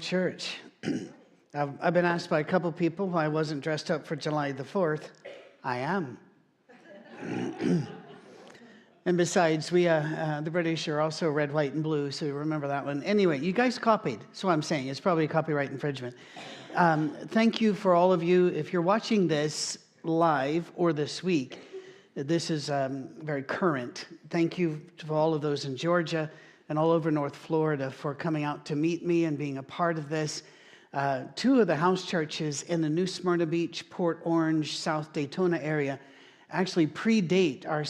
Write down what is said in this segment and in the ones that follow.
Church. I've, I've been asked by a couple people why I wasn't dressed up for July the 4th. I am. and besides, we, uh, uh, the British are also red, white, and blue, so remember that one. Anyway, you guys copied. What I'm saying. It's probably copyright infringement. Um, thank you for all of you. If you're watching this live or this week, this is um, very current. Thank you to all of those in Georgia and all over North Florida for coming out to meet me and being a part of this. Uh, two of the house churches in the New Smyrna Beach, Port Orange, South Daytona area actually predate our,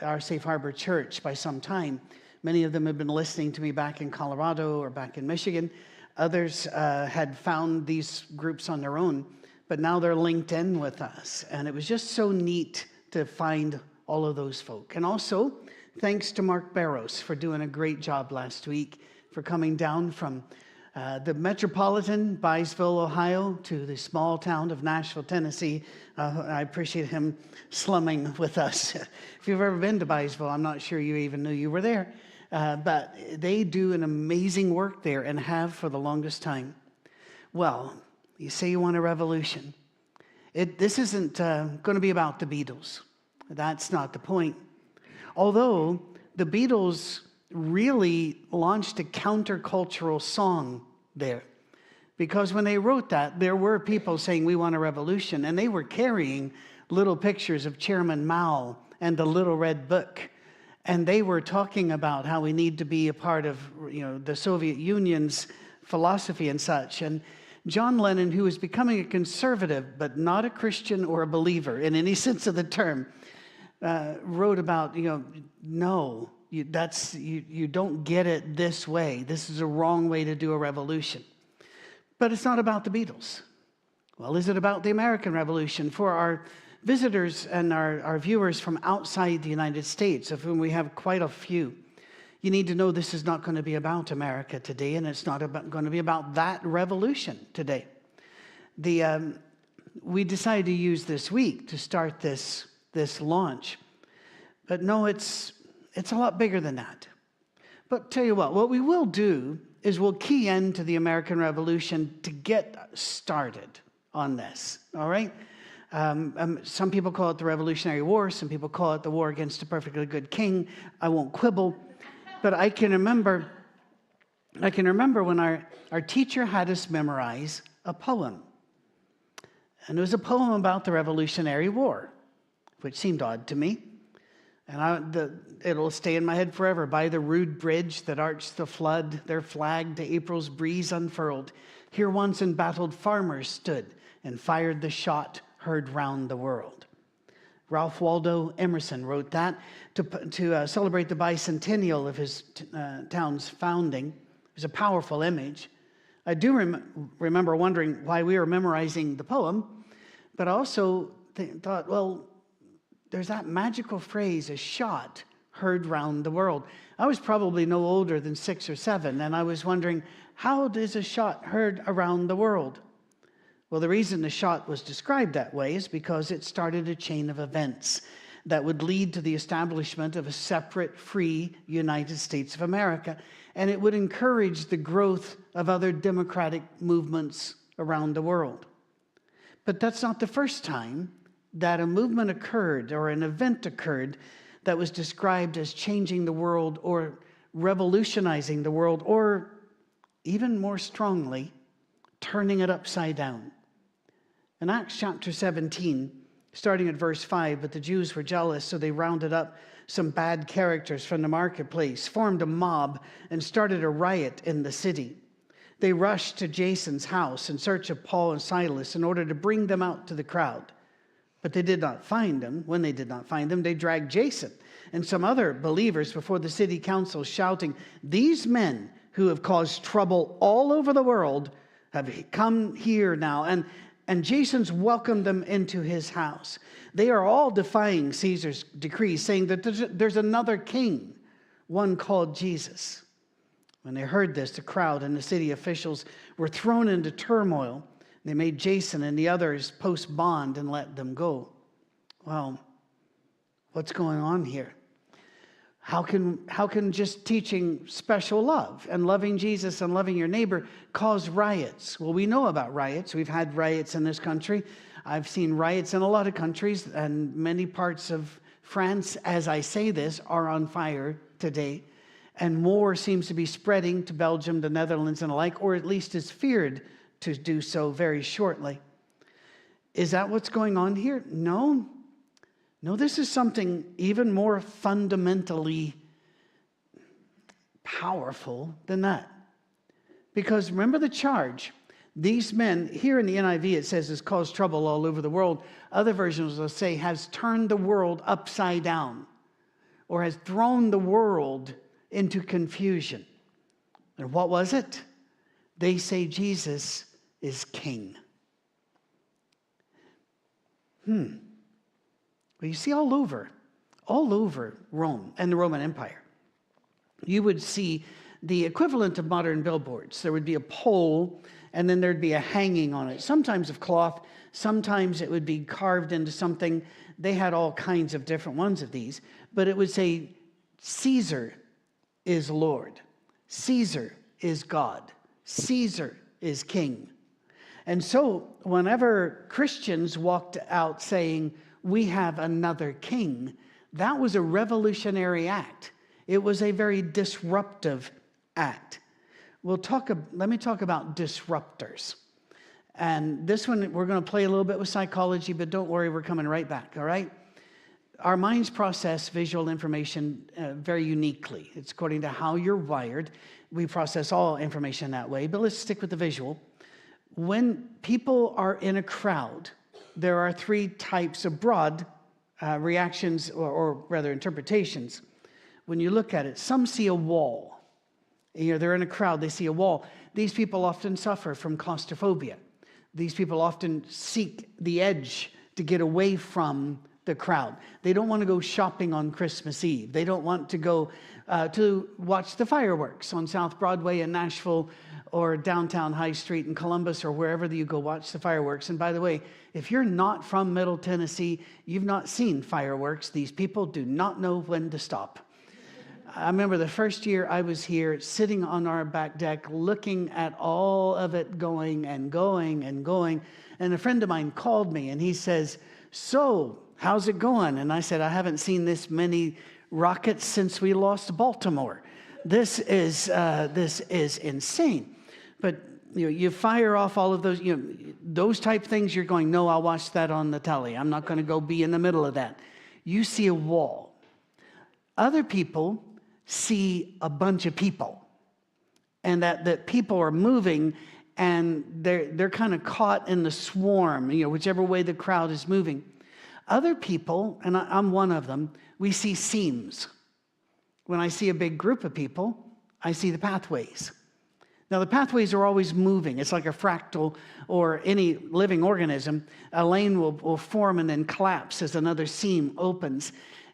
our Safe Harbor Church by some time. Many of them have been listening to me back in Colorado or back in Michigan. Others uh, had found these groups on their own, but now they're linked in with us. And it was just so neat to find all of those folk. And also, Thanks to Mark Barrows for doing a great job last week, for coming down from uh, the metropolitan Byesville, Ohio, to the small town of Nashville, Tennessee. Uh, I appreciate him slumming with us. if you've ever been to Byesville, I'm not sure you even knew you were there. Uh, but they do an amazing work there and have for the longest time. Well, you say you want a revolution. It, this isn't uh, going to be about the Beatles. That's not the point. Although the Beatles really launched a countercultural song there. Because when they wrote that, there were people saying, We want a revolution. And they were carrying little pictures of Chairman Mao and the Little Red Book. And they were talking about how we need to be a part of you know, the Soviet Union's philosophy and such. And John Lennon, who was becoming a conservative, but not a Christian or a believer in any sense of the term, uh, wrote about, you know, no, you, that's, you, you don't get it this way. This is a wrong way to do a revolution. But it's not about the Beatles. Well, is it about the American Revolution? For our visitors and our, our viewers from outside the United States, of whom we have quite a few, you need to know this is not going to be about America today, and it's not about, going to be about that revolution today. The, um, we decided to use this week to start this this launch. But no, it's, it's a lot bigger than that. But tell you what, what we will do is we'll key into the American Revolution to get started on this, all right? Um, um, some people call it the Revolutionary War, some people call it the war against a perfectly good king. I won't quibble, but I can remember, I can remember when our, our teacher had us memorize a poem. And it was a poem about the Revolutionary War which seemed odd to me. And I, the, it'll stay in my head forever. By the rude bridge that arched the flood, their flag to April's breeze unfurled. Here once embattled farmers stood and fired the shot heard round the world. Ralph Waldo Emerson wrote that to, to uh, celebrate the bicentennial of his t- uh, town's founding. It was a powerful image. I do rem- remember wondering why we were memorizing the poem, but I also th- thought, well, there's that magical phrase, a shot heard round the world. I was probably no older than six or seven, and I was wondering, how does a shot heard around the world? Well, the reason the shot was described that way is because it started a chain of events that would lead to the establishment of a separate, free United States of America. And it would encourage the growth of other democratic movements around the world. But that's not the first time that a movement occurred or an event occurred that was described as changing the world or revolutionizing the world or even more strongly, turning it upside down. In Acts chapter 17, starting at verse 5, but the Jews were jealous, so they rounded up some bad characters from the marketplace, formed a mob, and started a riot in the city. They rushed to Jason's house in search of Paul and Silas in order to bring them out to the crowd. But they did not find him. When they did not find him, they dragged Jason and some other believers before the city council, shouting, These men who have caused trouble all over the world have come here now. And, and Jason's welcomed them into his house. They are all defying Caesar's decree, saying that there's, there's another king, one called Jesus. When they heard this, the crowd and the city officials were thrown into turmoil. They made Jason and the others post bond and let them go. Well, what's going on here? How can, how can just teaching special love and loving Jesus and loving your neighbor cause riots? Well, we know about riots. We've had riots in this country. I've seen riots in a lot of countries, and many parts of France, as I say this, are on fire today. And more seems to be spreading to Belgium, the Netherlands, and the like, or at least is feared to do so very shortly. Is that what's going on here? No. No, this is something even more fundamentally powerful than that. Because remember the charge. These men, here in the NIV, it says has caused trouble all over the world. Other versions will say has turned the world upside down or has thrown the world into confusion. And what was it? They say Jesus is king. Hmm. Well, you see, all over, all over Rome and the Roman Empire, you would see the equivalent of modern billboards. There would be a pole, and then there'd be a hanging on it, sometimes of cloth, sometimes it would be carved into something. They had all kinds of different ones of these, but it would say, Caesar is Lord, Caesar is God, Caesar is king. And so, whenever Christians walked out saying, we have another king. That was a revolutionary act. It was a very disruptive act. We'll talk, let me talk about disruptors. And this one, we're going to play a little bit with psychology, but don't worry, we're coming right back, all right? Our minds process visual information uh, very uniquely. It's according to how you're wired. We process all information that way, but let's stick with the visual. When people are in a crowd, there are three types of broad uh, reactions, or, or, rather interpretations. When you look at it, some see a wall. You know, they're in a crowd, they see a wall. These people often suffer from claustrophobia. These people often seek the edge to get away from the crowd. They don't want to go shopping on Christmas Eve. They don't want to go uh, to watch the fireworks on South Broadway in Nashville or downtown High Street in Columbus or wherever you go watch the fireworks. And by the way, if you're not from Middle Tennessee, you've not seen fireworks. These people do not know when to stop. I remember the first year I was here sitting on our back deck looking at all of it going and going and going. And a friend of mine called me and he says, So, how's it going? And I said, I haven't seen this many rockets since we lost Baltimore. This is, uh, this is insane. But you know, you fire off all of those, you know, those type things, you're going, no, I'll watch that on the telly. I'm not going to go be in the middle of that. You see a wall. Other people see a bunch of people and that, that people are moving and they're, they're kind of caught in the swarm, you know, whichever way the crowd is moving. Other people, and I'm one of them, we see seams. When I see a big group of people, I see the pathways. Now, the pathways are always moving. It's like a fractal or any living organism. A lane will, will form and then collapse as another seam opens.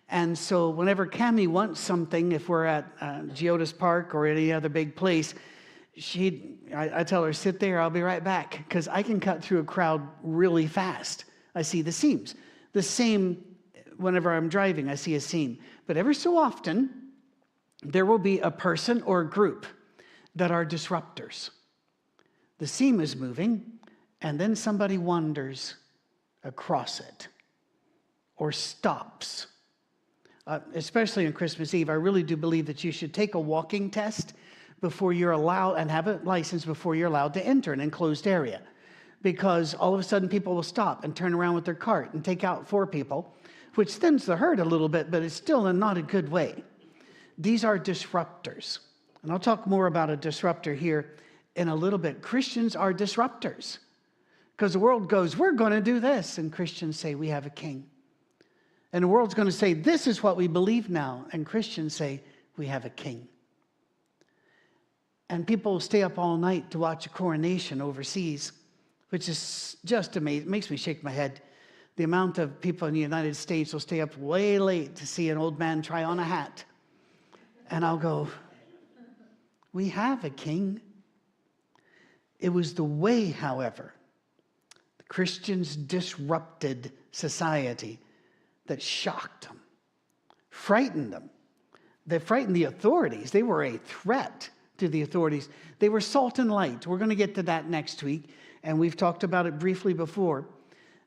And so, whenever Cami wants something, if we're at uh, Park or any other big place, she, I, I tell her, sit there, I'll be right back, because I can cut through a crowd really fast. I see the seams. The same whenever I'm driving, I see a seam. But every so often, there will be a person or a group that are disruptors. The seam is moving, and then somebody wanders across it or stops. Uh, especially on Christmas Eve, I really do believe that you should take a walking test before you're allowed and have a license before you're allowed to enter an enclosed area. Because all of a sudden people will stop and turn around with their cart and take out four people, which thins the herd a little bit, but it's still in not a good way. These are disruptors. And I'll talk more about a disruptor here in a little bit. Christians are disruptors because the world goes, We're going to do this. And Christians say, We have a king. And the world's going to say, This is what we believe now. And Christians say, We have a king. And people stay up all night to watch a coronation overseas, which is just amazing. Makes me shake my head. The amount of people in the United States will stay up way late to see an old man try on a hat. And I'll go, We have a king. It was the way, however, the Christians disrupted society that shocked them, frightened them. They frightened the authorities. They were a threat to the authorities. They were salt and light. We're going to get to that next week, and we've talked about it briefly before.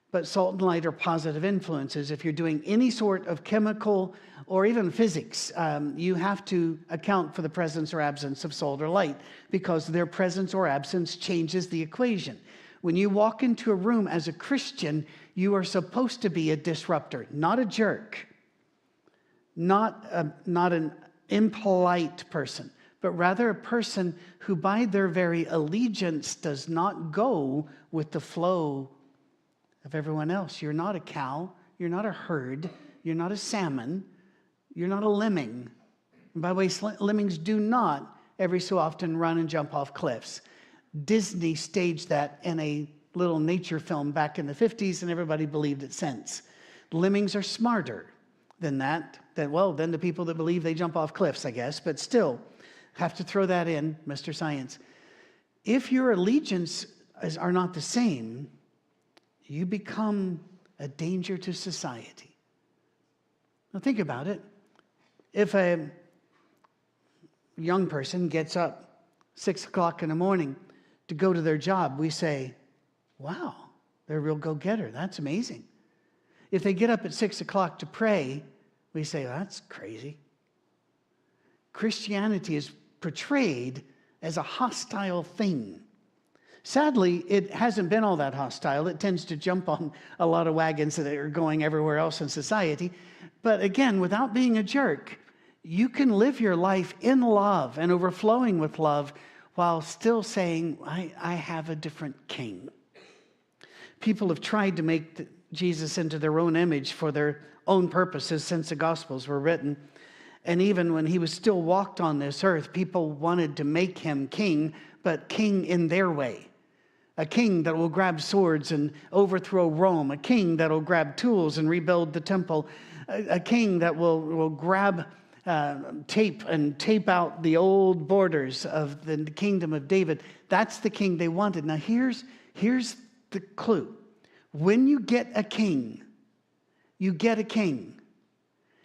But salt and light are positive influences. If you're doing any sort of chemical or even physics, um, you have to account for the presence or absence of salt or light because their presence or absence changes the equation. When you walk into a room as a Christian, you are supposed to be a disruptor, not a jerk, not, a, not an impolite person, but rather a person who, by their very allegiance, does not go with the flow of everyone else. You're not a cow, you're not a herd, you're not a salmon, you're not a lemming. And by the way, lemmings do not every so often run and jump off cliffs. Disney staged that in a little nature film back in the 50s, and everybody believed it since. Lemmings are smarter than that. That well, than the people that believe they jump off cliffs, I guess, but still have to throw that in, Mr. Science. If your allegiance are not the same, you become a danger to society. Now, think about it. If a young person gets up six o'clock in the morning to go to their job, we say, Wow, they're a real go getter. That's amazing. If they get up at six o'clock to pray, we say, well, That's crazy. Christianity is portrayed as a hostile thing. Sadly, it hasn't been all that hostile. It tends to jump on a lot of wagons that are going everywhere else in society. But again, without being a jerk, you can live your life in love and overflowing with love while still saying, I, I have a different king. People have tried to make Jesus into their own image for their own purposes since the Gospels were written. And even when he was still walked on this earth, people wanted to make him king, but king in their way a king that will grab swords and overthrow Rome, a king that will grab tools and rebuild the temple, a, king that will, will grab uh, tape and tape out the old borders of the kingdom of David. That's the king they wanted. Now, here's, here's the clue when you get a king, you get a king.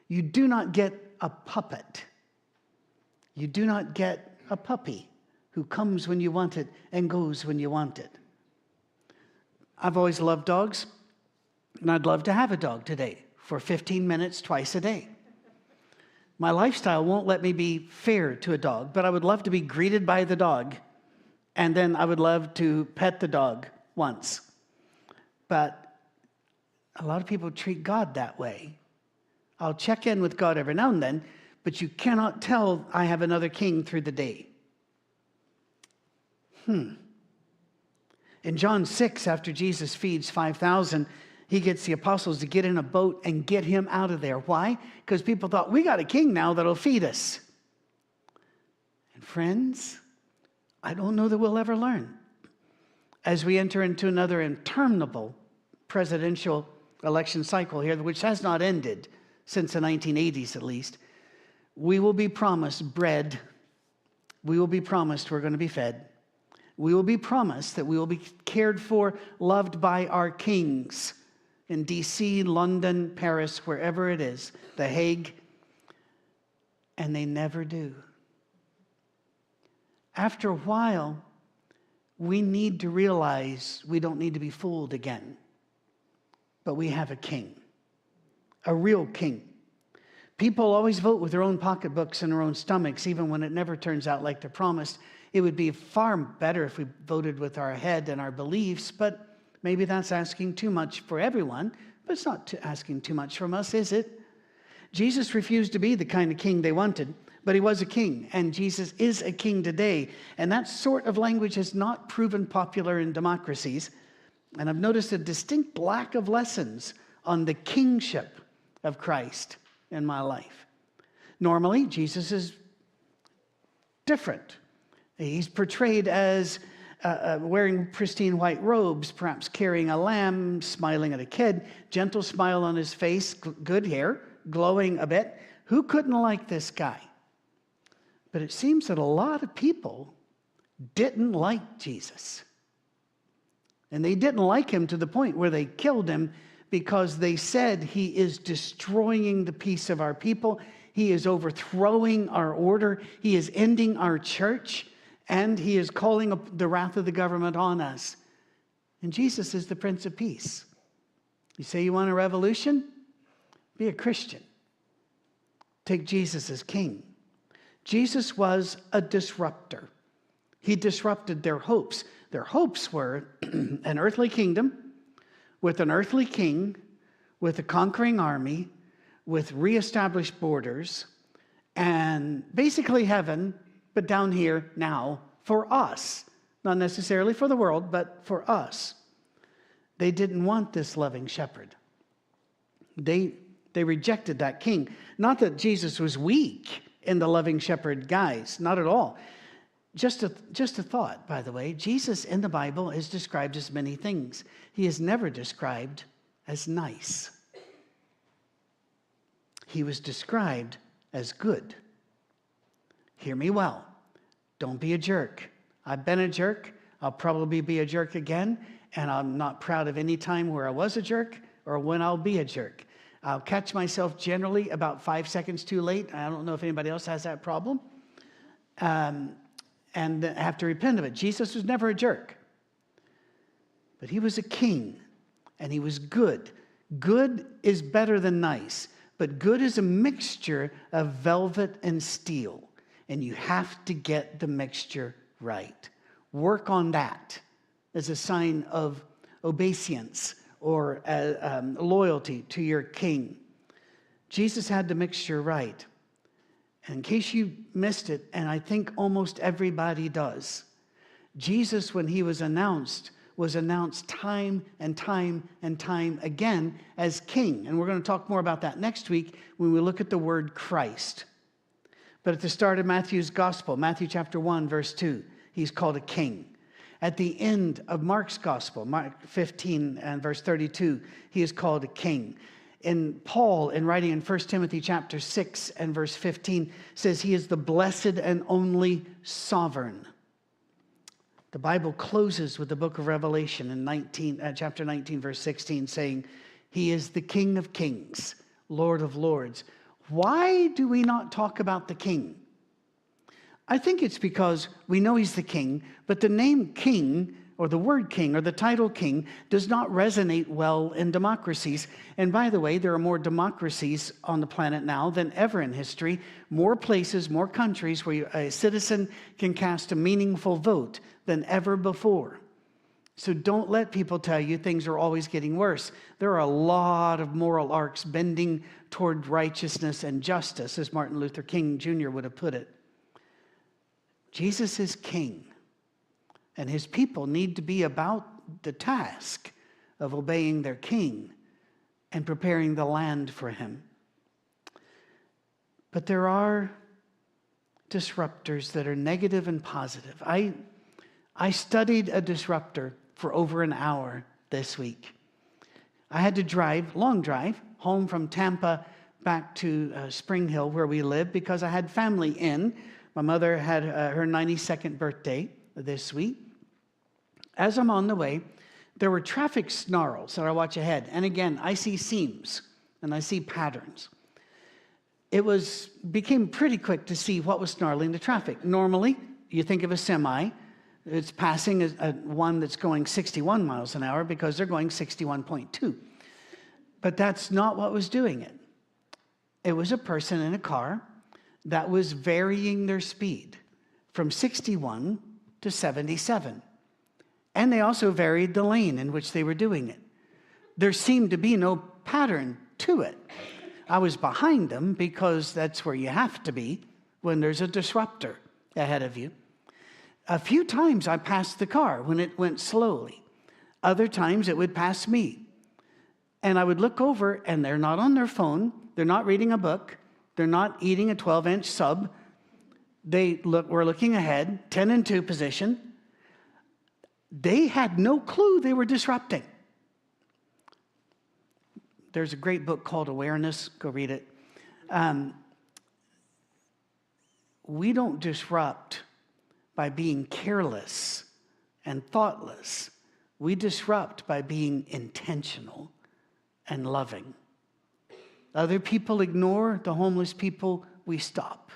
You do not get a puppet. You do not get a puppy who comes when you want it and goes when you want it. I've always loved dogs, and I'd love to have a dog today for 15 minutes twice a day. My lifestyle won't let me be fair to a dog, but I would love to be greeted by the dog, and then I would love to pet the dog once. But a lot of people treat God that way. I'll check in with God every now and then, but you cannot tell I have another king through the day. Hmm. In John 6, after Jesus feeds 5,000, he gets the apostles to get in a boat and get him out of there. Why? Because people thought, we got a king now that'll feed us. And friends, I don't know that we'll ever learn. As we enter into another interminable presidential election cycle here, which has not ended since the 1980s at least, we will be promised bread. We will be promised we're going to be fed we will be promised that we will be cared for, loved by our kings in DC, London, Paris, wherever it is, The Hague, and they never do. After a while, we need to realize we don't need to be fooled again, but we have a king, a real king. People always vote with their own pocketbooks and their own stomachs, even when it never turns out like they're promised. It would be far better if we voted with our head and our beliefs, but maybe that's asking too much for everyone, but it's not asking too much from us, is it? Jesus refused to be the kind of king they wanted, but he was a king, and Jesus is a king today. And that sort of language has not proven popular in democracies. And I've noticed a distinct lack of lessons on the kingship of Christ in my life. Normally, Jesus is different He's portrayed as uh, uh, wearing pristine white robes, perhaps carrying a lamb, smiling at a kid, gentle smile on his face, good hair, glowing a bit. Who couldn't like this guy? But it seems that a lot of people didn't like Jesus. And they didn't like him to the point where they killed him because they said he is destroying the peace of our people. He is overthrowing our order. He is ending our church. And he is calling the wrath of the government on us. And Jesus is the Prince of Peace. You say you want a revolution? Be a Christian. Take Jesus as king. Jesus was a disruptor. He disrupted their hopes. Their hopes were an earthly kingdom with an earthly king, with a conquering army, with reestablished borders, and basically heaven, but down here now for us. Not necessarily for the world, but for us. They didn't want this loving shepherd. They, they rejected that king. Not that Jesus was weak in the loving shepherd guise, not at all. Just a, just a thought, by the way. Jesus in the Bible is described as many things. He is never described as nice. He was described as good. Hear me well. Don't be a jerk. I've been a jerk. I'll probably be a jerk again. And I'm not proud of any time where I was a jerk or when I'll be a jerk. I'll catch myself generally about five seconds too late. I don't know if anybody else has that problem. Um, and have to repent of it. Jesus was never a jerk, but he was a king and he was good. Good is better than nice, but good is a mixture of velvet and steel, and you have to get the mixture right. Work on that as a sign of obeisance or uh, um, loyalty to your king. Jesus had the mixture right. And in case you missed it, and I think almost everybody does, Jesus, when he was announced, was announced time and time and time again as king. And we're going to talk more about that next week when we look at the word Christ. But at the start of Matthew's gospel, Matthew chapter 1, verse 2, he's called a king. At the end of Mark's gospel, Mark 15 and verse 32, he is called a king in Paul, in writing in 1 Timothy chapter 6 and verse 15, says he is the blessed and only sovereign. The Bible closes with the book of Revelation in 19, uh, chapter 19, verse 16, saying, He is the King of kings, Lord of lords. Why do we not talk about the king? I think it's because we know he's the king, but the name king or the word king or the title king does not resonate well in democracies. And by the way, there are more democracies on the planet now than ever in history, more places, more countries where a citizen can cast a meaningful vote than ever before. So don't let people tell you things are always getting worse. There are a lot of moral arcs bending toward righteousness and justice, as Martin Luther King Jr. would have put it. Jesus is king and his people need to be about the task of obeying their king and preparing the land for him. But there are disruptors that are negative and positive. I, I studied a disruptor for over an hour this week. I had to drive, long drive, home from Tampa back to uh, Spring Hill, where we live, because I had family in. My mother had uh, her 92nd birthday this week as I'm on the way, there were traffic snarls that I watch ahead. And again, I see seams and I see patterns. It was became pretty quick to see what was snarling the traffic. Normally, you think of a semi, it's passing a, a one that's going 61 miles an hour because they're going 61.2. But that's not what was doing it. It was a person in a car that was varying their speed from 61 to 77. And they also varied the lane in which they were doing it. There seemed to be no pattern to it. I was behind them because that's where you have to be when there's a disruptor ahead of you. A few times I passed the car when it went slowly. Other times it would pass me. And I would look over, and they're not on their phone, they're not reading a book, they're not eating a 12 inch sub, They look, were looking ahead, 10 and 2 position. They had no clue they were disrupting. There's a great book called Awareness. Go read it. Um, we don't disrupt by being careless and thoughtless. We disrupt by being intentional and loving. Other people ignore the homeless people, we stop.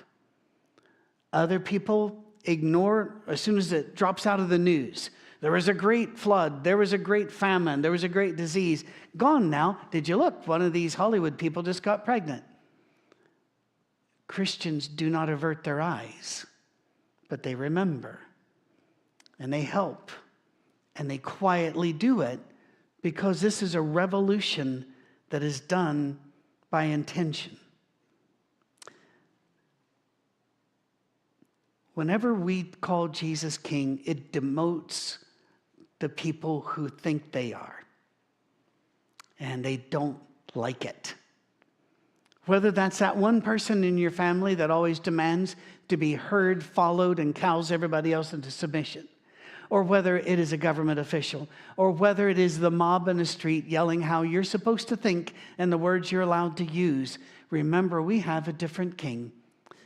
Other people ignore as soon as it drops out of the news. There was a great flood. There was a great famine. There was a great disease. Gone now. Did you look? One of these Hollywood people just got pregnant. Christians do not avert their eyes, but they remember and they help and they quietly do it because this is a revolution that is done by intention. Whenever we call Jesus king, it demotes the people who think they are. And they don't like it. Whether that's that one person in your family that always demands to be heard, followed, and cows everybody else into submission, or whether it is a government official, or whether it is the mob in the street yelling how you're supposed to think and the words you're allowed to use, remember we have a different king.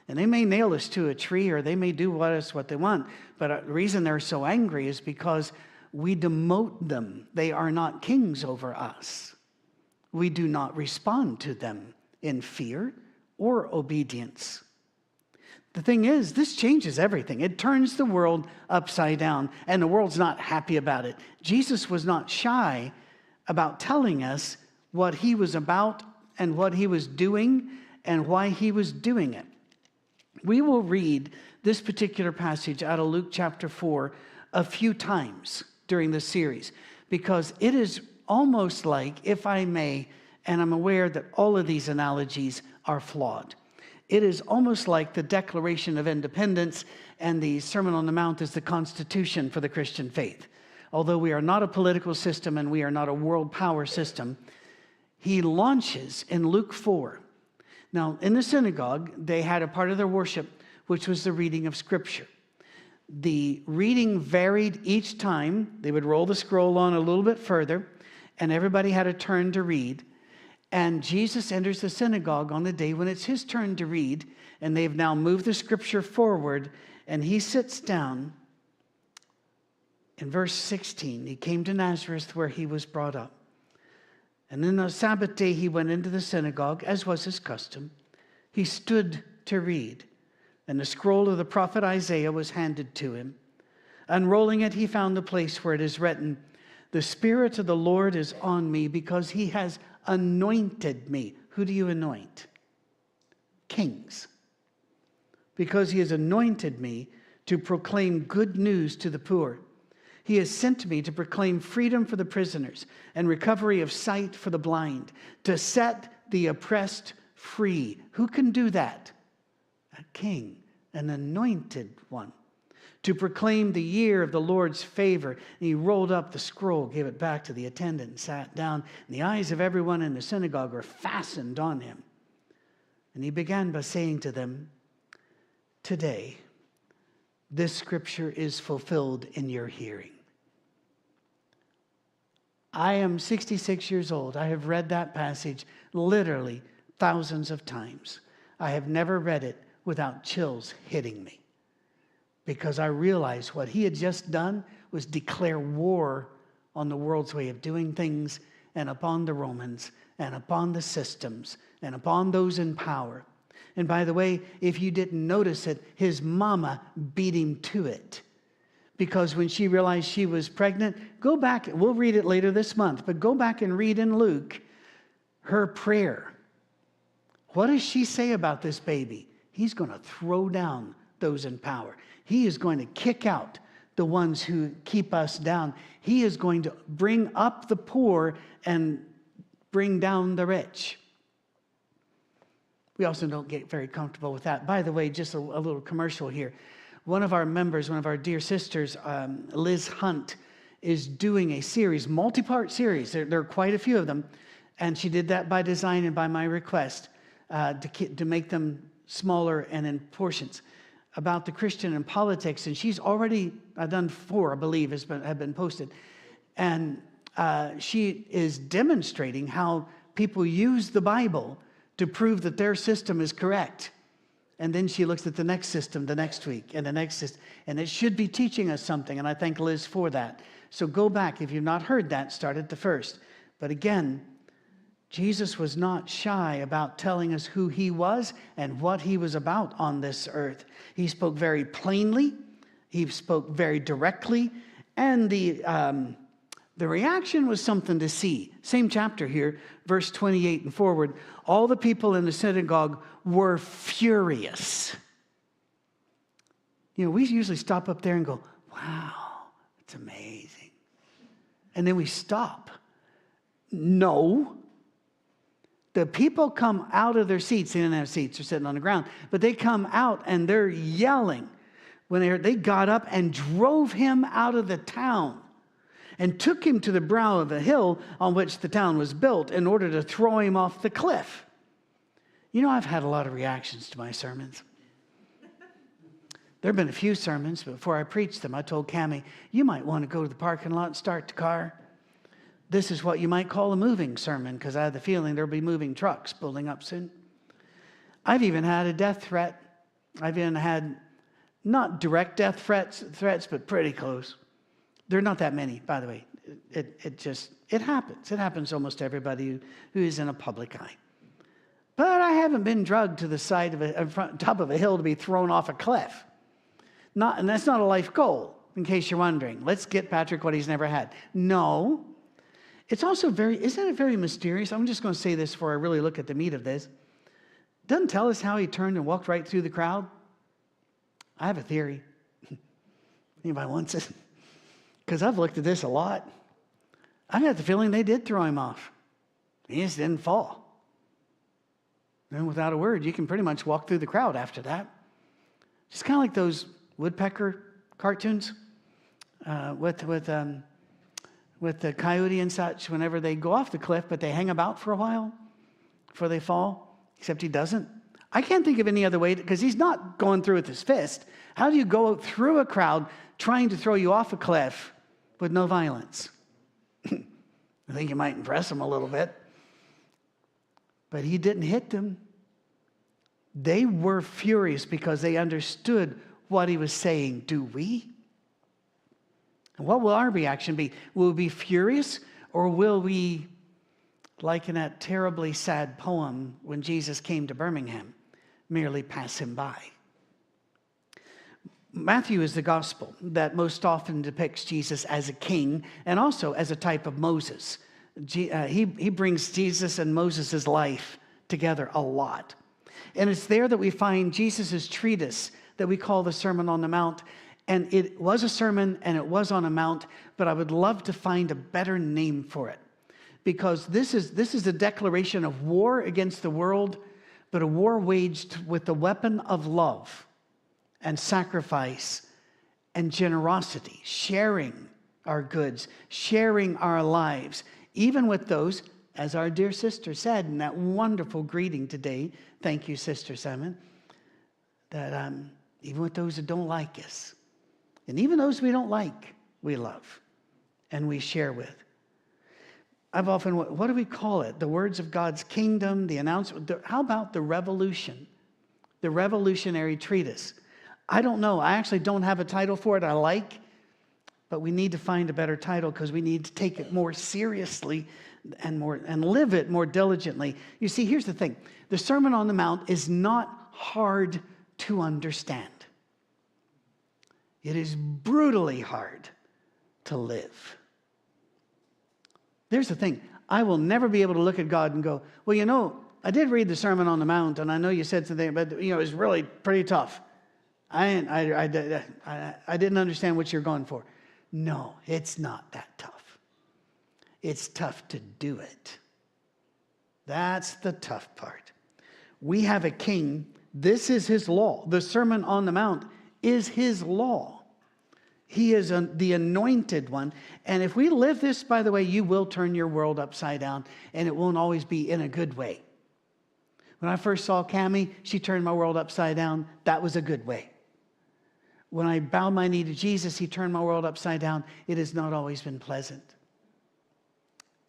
And they may nail us to a tree or they may do what what they want. But the reason they're so angry is because we demote them. They are not kings over us. We do not respond to them in fear or obedience. The thing is, this changes everything. It turns the world upside down, and the world's not happy about it. Jesus was not shy about telling us what he was about and what he was doing and why he was doing it. We will read this particular passage out of Luke chapter 4 a few times during this series because it is almost like, if I may, and I'm aware that all of these analogies are flawed. It is almost like the Declaration of Independence and the Sermon on the Mount is the Constitution for the Christian faith. Although we are not a political system and we are not a world power system, he launches in Luke 4. Now, in the synagogue, they had a part of their worship which was the reading of Scripture. The reading varied each time. They would roll the scroll on a little bit further, and everybody had a turn to read. And Jesus enters the synagogue on the day when it's his turn to read, and they've now moved the scripture forward, and he sits down. In verse 16, he came to Nazareth where he was brought up. And then on the Sabbath day, he went into the synagogue, as was his custom. He stood to read, and the scroll of the prophet Isaiah was handed to him. Unrolling it, he found the place where it is written, The Spirit of the Lord is on me because he has anointed me. Who do you anoint? Kings. Because he has anointed me to proclaim good news to the poor. He has sent me to proclaim freedom for the prisoners and recovery of sight for the blind, to set the oppressed free. Who can do that? A king, an anointed one to proclaim the year of the Lord's favor. And he rolled up the scroll, gave it back to the attendant, and sat down. And the eyes of everyone in the synagogue were fastened on him. And he began by saying to them, Today, this scripture is fulfilled in your hearing. I am 66 years old. I have read that passage literally thousands of times. I have never read it without chills hitting me because I realized what he had just done was declare war on the world's way of doing things and upon the Romans and upon the systems and upon those in power. And by the way, if you didn't notice it, his mama beat him to it. Because when she realized she was pregnant, go back, we'll read it later this month, but go back and read in Luke her prayer. What does she say about this baby? He's going to throw down those in power. He is going to kick out the ones who keep us down. He is going to bring up the poor and bring down the rich. We also don't get very comfortable with that. By the way, just a, a little commercial here. One of our members, one of our dear sisters, um, Liz Hunt, is doing a series, multi part series. There, there, are quite a few of them. And she did that by design and by my request uh, to, to make them smaller and in portions. about the Christian and politics, and she's already I've done four, I believe, has been, have been posted, and uh, she is demonstrating how people use the Bible to prove that their system is correct. And then she looks at the next system the next week and the next system, and it should be teaching us something. And I thank Liz for that. So go back if you've not heard that. Start at the first. But again, Jesus was not shy about telling us who he was and what he was about on this earth. He spoke very plainly, he spoke very directly, and the, um, the reaction was something to see. Same chapter here, verse 28 and forward. All the people in the synagogue were furious. You know, we usually stop up there and go, wow, it's amazing. And then we stop. No, the people come out of their seats. They didn't have seats, they're sitting on the ground. But they come out and they're yelling. When they, heard, they got up and drove him out of the town and took him to the brow of a hill on which the town was built in order to throw him off the cliff. You know, I've had a lot of reactions to my sermons. There have been a few sermons, before I preached them, I told Cami, you might want to go to the parking lot and start the car. This is what you might call a moving sermon because I had the feeling there'll be moving trucks building up soon. I've even had a death threat. I've even had not direct death threats, threats, but pretty close. There are not that many, by the way. It, it just, it happens. It happens to almost everybody who, who is in a public eye. But I haven't been drugged to the side of a, front, top of a hill to be thrown off a cliff. Not, and that's not a life goal, in case you're wondering. Let's get Patrick what he's never had. No, it's also very, isn't it very mysterious? I'm just going to say this before I really look at the meat of this. Doesn't tell us how he turned and walked right through the crowd. I have a theory. Anybody wants it? Because I've looked at this a lot. I got the feeling they did throw him off. He just didn't fall. And without a word, you can pretty much walk through the crowd after that. Just kind of like those woodpecker cartoons uh, with, with um, with the coyote and such whenever they go off the cliff, but they hang about for a while before they fall, except he doesn't. I can't think of any other way because he's not going through with his fist. How do you go through a crowd trying to throw you off a cliff with no violence? I think you might impress them a little bit. But he didn't hit them. They were furious because they understood what he was saying. Do we? What will our reaction be? Will we be furious or will we, like in that terribly sad poem when Jesus came to Birmingham, merely pass him by? Matthew is the gospel that most often depicts Jesus as a king and also as a type of Moses. Uh, he, he brings Jesus and Moses' life together a lot. And it's there that we find Jesus' treatise that we call the Sermon on the Mount. And it was a sermon and it was on a mount, but I would love to find a better name for it. Because this is, this is a declaration of war against the world, but a war waged with the weapon of love and sacrifice and generosity, sharing our goods, sharing our lives, even with those, as our dear sister said in that wonderful greeting today. Thank you, Sister Simon. That um, even with those that don't like us, and even those we don't like, we love and we share with. I've often, what do we call it? The words of God's kingdom, the announcement. How about the revolution? The revolutionary treatise. I don't know. I actually don't have a title for it I like, but we need to find a better title because we need to take it more seriously and more and live it more diligently. You see, here's the thing. The Sermon on the Mount is not hard to understand. It is brutally hard to live. There's the thing I will never be able to look at God and go, Well, you know, I did read the Sermon on the Mount, and I know you said something, but you know, it was really pretty tough. I, I, I, I, I didn't understand what you're going for. No, it's not that tough. It's tough to do it. That's the tough part. We have a king. This is his law. The Sermon on the Mount is his law. He is the anointed one. And if we live this, by the way, you will turn your world upside down, and it won't always be in a good way. When I first saw Cami, she turned my world upside down. That was a good way. When I bowed my knee to Jesus, He turned my world upside down. It has not always been pleasant.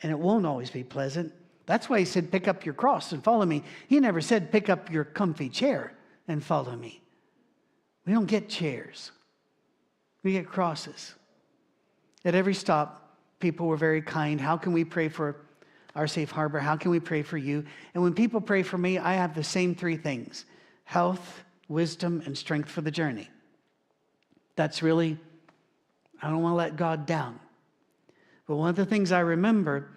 And it won't always be pleasant. That's why He said, Pick up your cross and follow me. He never said, Pick up your comfy chair and follow me. We don't get chairs, we get crosses. At every stop, people were very kind. How can we pray for our safe harbor? How can we pray for you? And when people pray for me, I have the same three things health, wisdom, and strength for the journey. That's really, I don't want to let God down. But one of the things I remember,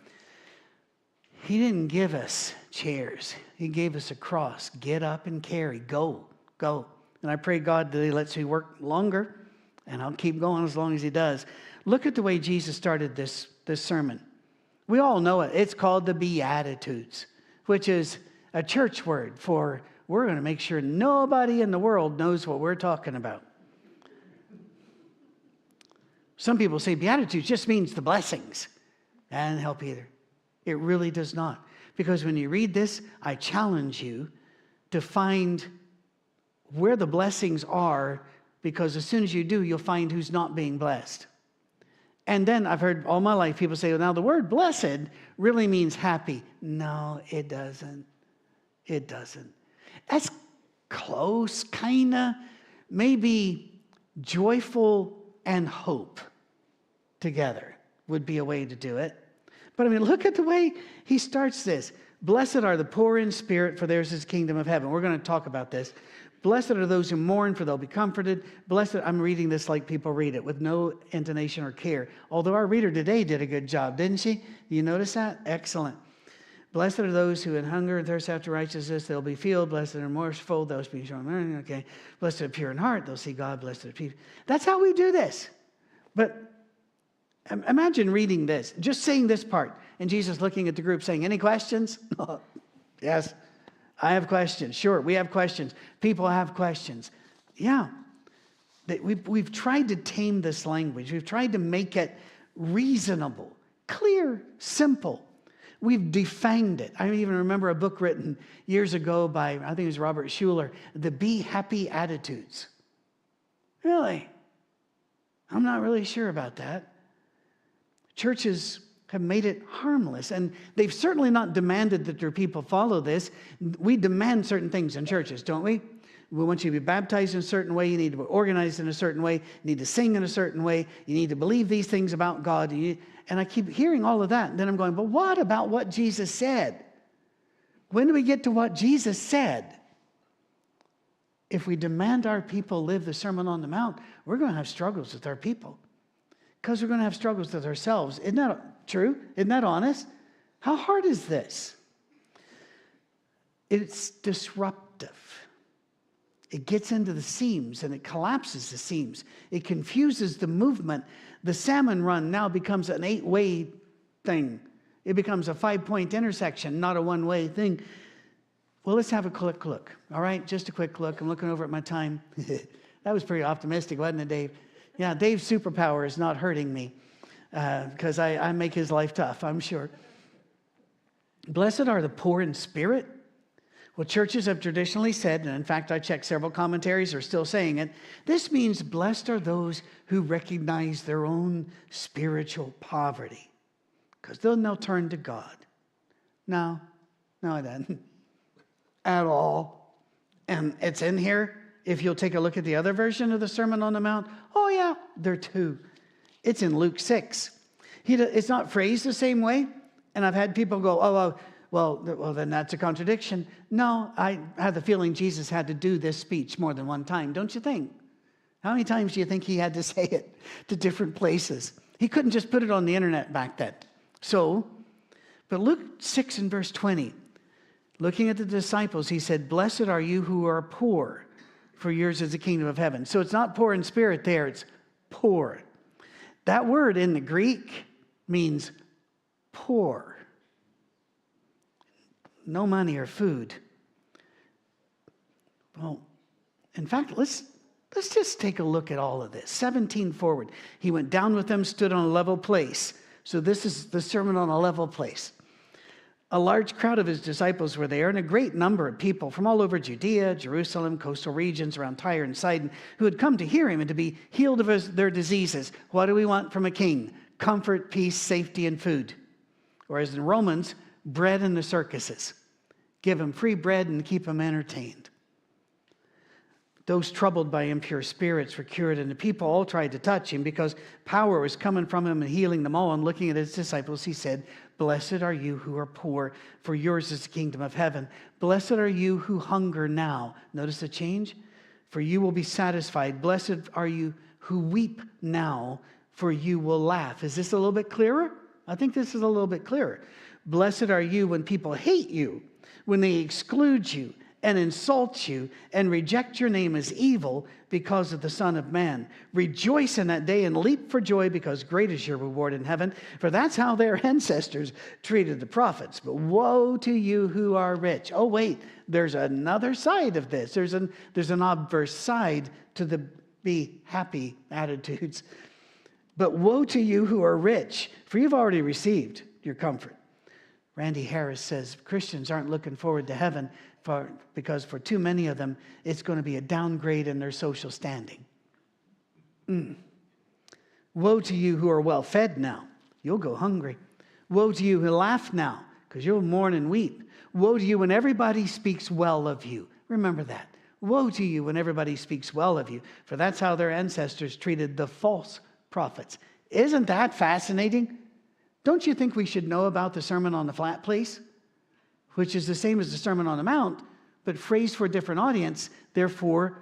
He didn't give us chairs, He gave us a cross. Get up and carry. Go, go. And I pray God that He lets me work longer, and I'll keep going as long as He does. Look at the way Jesus started this, this sermon. We all know it. It's called the Beatitudes, which is a church word for we're going to make sure nobody in the world knows what we're talking about. Some people say Beatitudes just means the blessings. Doesn't help either. It really does not. Because when you read this, I challenge you to find where the blessings are, because as soon as you do, you'll find who's not being blessed. And then I've heard all my life people say, well, now the word blessed really means happy. No, it doesn't. It doesn't. That's close, kind of. Maybe joyful and hope together would be a way to do it. But I mean, look at the way he starts this. Blessed are the poor in spirit, for theirs is the kingdom of heaven. We're going to talk about this. Blessed are those who mourn, for they'll be comforted. Blessed, I'm reading this like people read it with no intonation or care. Although our reader today did a good job, didn't she? You notice that? Excellent. Blessed are those who in hunger and thirst after righteousness, they'll be filled. Blessed are merciful, those be shown. Mm, okay. Blessed are pure in heart, they'll see God. Blessed are peace. That's how we do this. But imagine reading this, just saying this part, and Jesus looking at the group saying, Any questions? yes. I have questions. Sure, we have questions. People have questions. Yeah. We've, we've tried to tame this language, we've tried to make it reasonable, clear, simple. We've defanged it. I even remember a book written years ago by, I think it was Robert Schuller, The Be Happy Attitudes. Really? I'm not really sure about that. Churches have made it harmless. And they've certainly not demanded that their people follow this. We demand certain things in churches, don't we? We want you to be baptized in a certain way. You need to be organized in a certain way. You need to sing in a certain way. You need to believe these things about God. And I keep hearing all of that. And then I'm going, but what about what Jesus said? When do we get to what Jesus said? If we demand our people live the Sermon on the Mount, we're going to have struggles with our people because we're going to have struggles with ourselves. Isn't that true? Isn't that honest? How hard is this? It's disruptive. It gets into the seams and it collapses the seams. It confuses the movement. The salmon run now becomes an eight way thing, it becomes a five point intersection, not a one way thing. Well, let's have a quick look. All right, just a quick look. I'm looking over at my time. that was pretty optimistic, wasn't it, Dave? Yeah, Dave's superpower is not hurting me because uh, I, I make his life tough, I'm sure. Blessed are the poor in spirit. Well, churches have traditionally said, and in fact, I checked several commentaries are still saying it. This means blessed are those who recognize their own spiritual poverty, because then they'll turn to God. No, no, it doesn't at all. And it's in here if you'll take a look at the other version of the Sermon on the Mount, oh, yeah, there are two. It's in Luke 6. He, it's not phrased the same way. And I've had people go, oh, well, well, well, then that's a contradiction. No, I have the feeling Jesus had to do this speech more than one time, don't you think? How many times do you think he had to say it to different places? He couldn't just put it on the internet back then. So, but Luke 6 and verse 20, looking at the disciples, he said, Blessed are you who are poor, for yours is the kingdom of heaven. So it's not poor in spirit there, it's poor. That word in the Greek means poor. No money or food. Well, in fact, let's let's just take a look at all of this. 17 forward. He went down with them, stood on a level place. So this is the sermon on a level place. A large crowd of his disciples were there, and a great number of people from all over Judea, Jerusalem, coastal regions around Tyre and Sidon, who had come to hear him and to be healed of their diseases. What do we want from a king? Comfort, peace, safety, and food. Whereas in Romans, bread in the circuses. Give them free bread and keep them entertained. Those troubled by impure spirits were cured, and the people all tried to touch him because power was coming from him and healing them all. And looking at his disciples, he said, Blessed are you who are poor, for yours is the kingdom of heaven. Blessed are you who hunger now. Notice the change? For you will be satisfied. Blessed are you who weep now, for you will laugh. Is this a little bit clearer? I think this is a little bit clearer. Blessed are you when people hate you, when they exclude you and insult you and reject your name as evil because of the Son of Man. Rejoice in that day and leap for joy because great is your reward in heaven, for that's how their ancestors treated the prophets. But woe to you who are rich. Oh, wait, there's another side of this. There's an, there's an obverse side to the be happy attitudes. But woe to you who are rich, for you've already received your comfort. Randy Harris says Christians aren't looking forward to heaven for, because for too many of them, it's going to be a downgrade in their social standing. Mm. Woe to you who are well fed now, you'll go hungry. Woe to you who laugh now, because you'll mourn and weep. Woe to you when everybody speaks well of you. Remember that. Woe to you when everybody speaks well of you, for that's how their ancestors treated the false prophets. Isn't that fascinating? Don't you think we should know about the Sermon on the Flat Place? Which is the same as the Sermon on the Mount, but phrased for a different audience, therefore,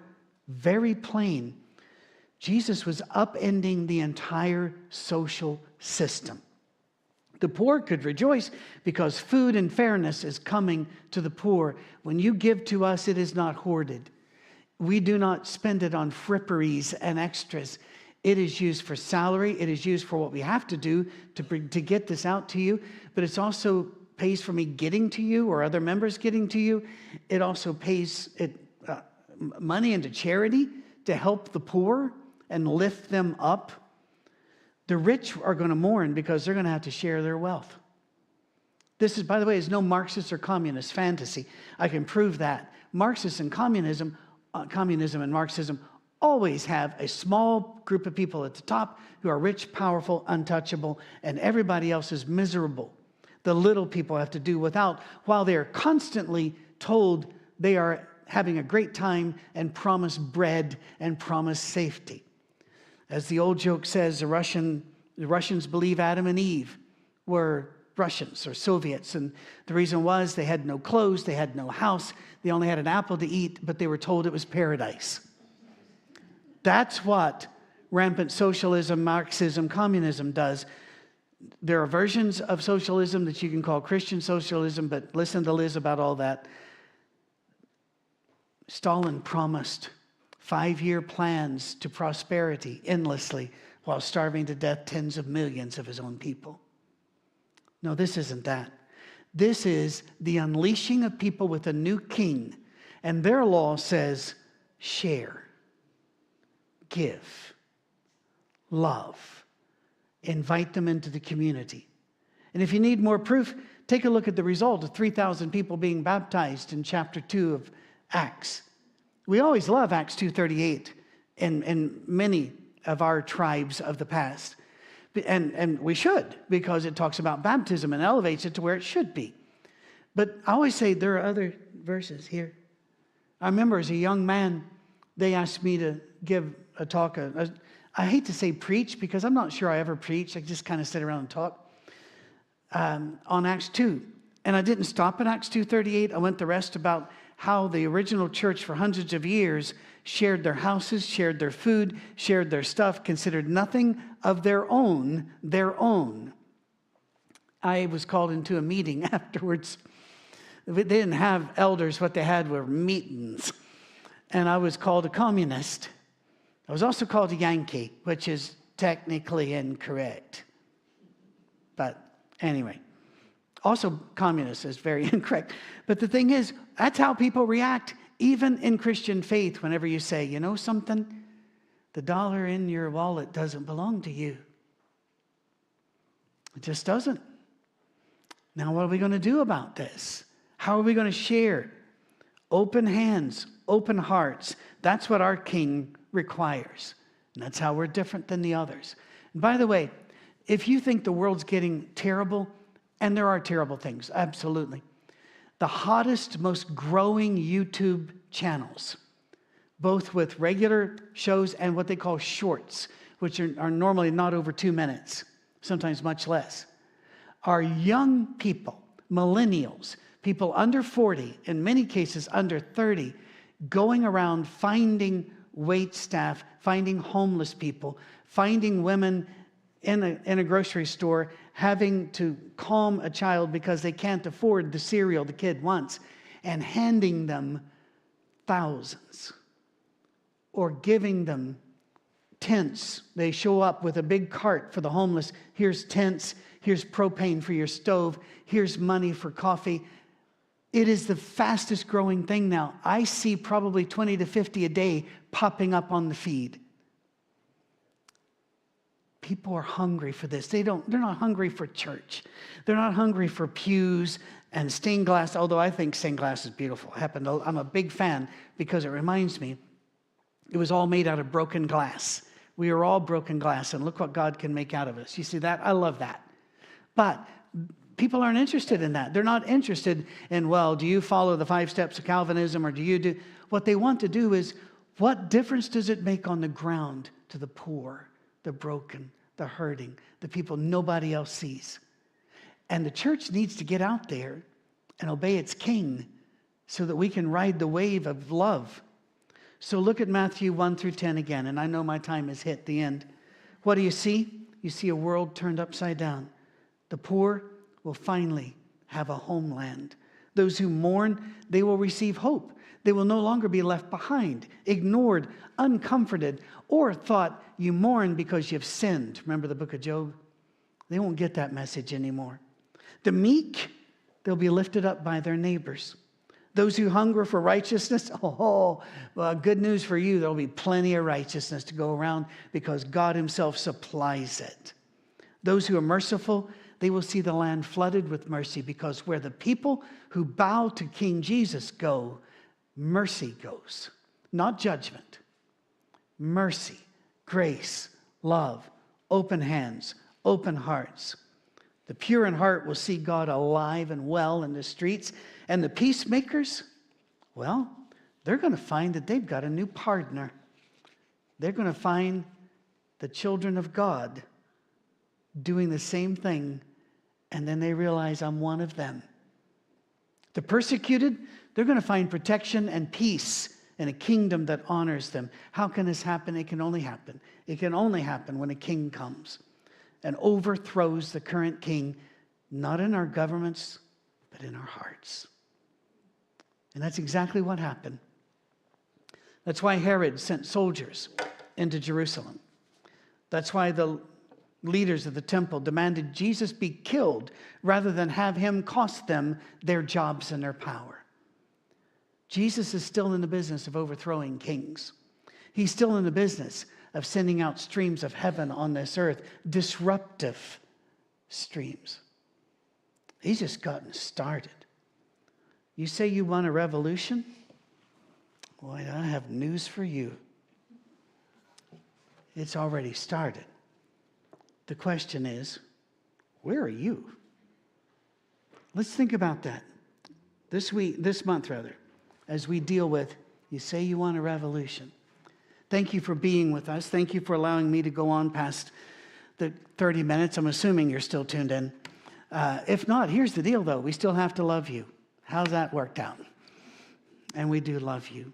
very plain. Jesus was upending the entire social system. The poor could rejoice because food and fairness is coming to the poor. When you give to us, it is not hoarded. We do not spend it on fripperies and extras. It is used for salary. It is used for what we have to do to, bring, to get this out to you, but it's also pays for me getting to you or other members getting to you. It also pays it, uh, money into charity to help the poor and lift them up. The rich are going to mourn because they're going to have to share their wealth. This is, by the way, is no Marxist or communist fantasy. I can prove that. Marxist and communism, uh, communism and Marxism always have a small group of people at the top who are rich, powerful, untouchable, and everybody else is miserable the little people have to do without, while they are constantly told they are having a great time and promised bread and promised safety. As the old joke says, the, Russian, the Russians believe Adam and Eve were Russians or Soviets. And the reason was they had no clothes, they had no house, they only had an apple to eat, but they were told it was paradise. That's what rampant socialism, Marxism, communism does there are versions of socialism that you can call Christian socialism, but listen to Liz about all that. Stalin promised five year plans to prosperity endlessly while starving to death tens of millions of his own people. No, this isn't that. This is the unleashing of people with a new king, and their law says share, give, love invite them into the community. And if you need more proof, take a look at the result of 3,000 people being baptized in chapter 2 of Acts. We always love Acts 2.38 in, in many of our tribes of the past. And, and we should, because it talks about baptism and elevates it to where it should be. But I always say there are other verses here. I remember as a young man, they asked me to give a talk, a, I hate to say preach because I'm not sure I ever preached. I just kind of sit around and talk um, on Acts 2. And I didn't stop at Acts 2.38. I went the rest about how the original church for hundreds of years shared their houses, shared their food, shared their stuff, considered nothing of their own their own. I was called into a meeting afterwards. They didn't have elders, what they had were meetings. And I was called a communist. I was also called a Yankee, which is technically incorrect. But anyway, also communist is very incorrect. But the thing is, that's how people react, even in Christian faith, whenever you say, you know something? The dollar in your wallet doesn't belong to you. It just doesn't. Now, what are we going to do about this? How are we going to share? Open hands, open hearts. That's what our King requires. And that's how we're different than the others. And by the way, if you think the world's getting terrible, and there are terrible things, absolutely. The hottest, most growing YouTube channels, both with regular shows and what they call shorts, which are, are normally not over two minutes, sometimes much less, are young people, millennials, people under 40, in many cases under 30, going around finding wait staff, finding homeless people, finding women in a, in a grocery store having to calm a child because they can't afford the cereal the kid wants and handing them thousands or giving them tents. They show up with a big cart for the homeless. Here's tents, here's propane for your stove, here's money for coffee. It is the fastest growing thing now. I see probably 20 to 50 a day popping up on the feed. People are hungry for this. They don't, they're not hungry for church. They're not hungry for pews and stained glass, although I think stained glass is beautiful. I happen to, I'm a big fan because it reminds me it was all made out of broken glass. We are all broken glass, and look what God can make out of us. You see that? I love that. But people aren't interested in that. They're not interested in, well, do you follow the five steps of Calvinism or do you do? What they want to do is, what difference does it make on the ground to the poor, the broken, the hurting, the people nobody else sees? And the church needs to get out there and obey its king so that we can ride the wave of love. So look at Matthew 1 through 10 again, and I know my time has hit the end. What do you see? You see a world turned upside down. The poor will finally have a homeland. Those who mourn, they will receive hope. They will no longer be left behind, ignored, uncomforted, or thought you mourn because you've sinned. Remember the book of Job? They won't get that message anymore. The meek, they'll be lifted up by their neighbors. Those who hunger for righteousness, oh, well, good news for you. There'll be plenty of righteousness to go around because God Himself supplies it. Those who are merciful, they will see the land flooded with mercy because where the people who bow to King Jesus go, mercy goes, not judgment. Mercy, grace, love, open hands, open hearts. The pure in heart will see God alive and well in the streets. And the peacemakers, well, they're going to find that they've got a new partner. They're going to find the children of God doing the same thing, and then they realize I'm one of them. The persecuted, they're going to find protection and peace in a kingdom that honors them. How can this happen? It can only happen. It can only happen when a king comes and overthrows the current king, not in our governments, but in our hearts. And that's exactly what happened. That's why Herod sent soldiers into Jerusalem. That's why the leaders of the temple demanded Jesus be killed rather than have him cost them their jobs and their power. Jesus is still in the business of overthrowing kings. He's still in the business of sending out streams of heaven on this earth, disruptive streams. He's just gotten started. You say you want a revolution? Boy, I have news for you. It's already started. The question is, where are you? Let's think about that this week, this month rather, as we deal with you say you want a revolution. Thank you for being with us. Thank you for allowing me to go on past the 30 minutes. I'm assuming you're still tuned in. Uh, if not, here's the deal though we still have to love you. How's that worked out? And we do love you.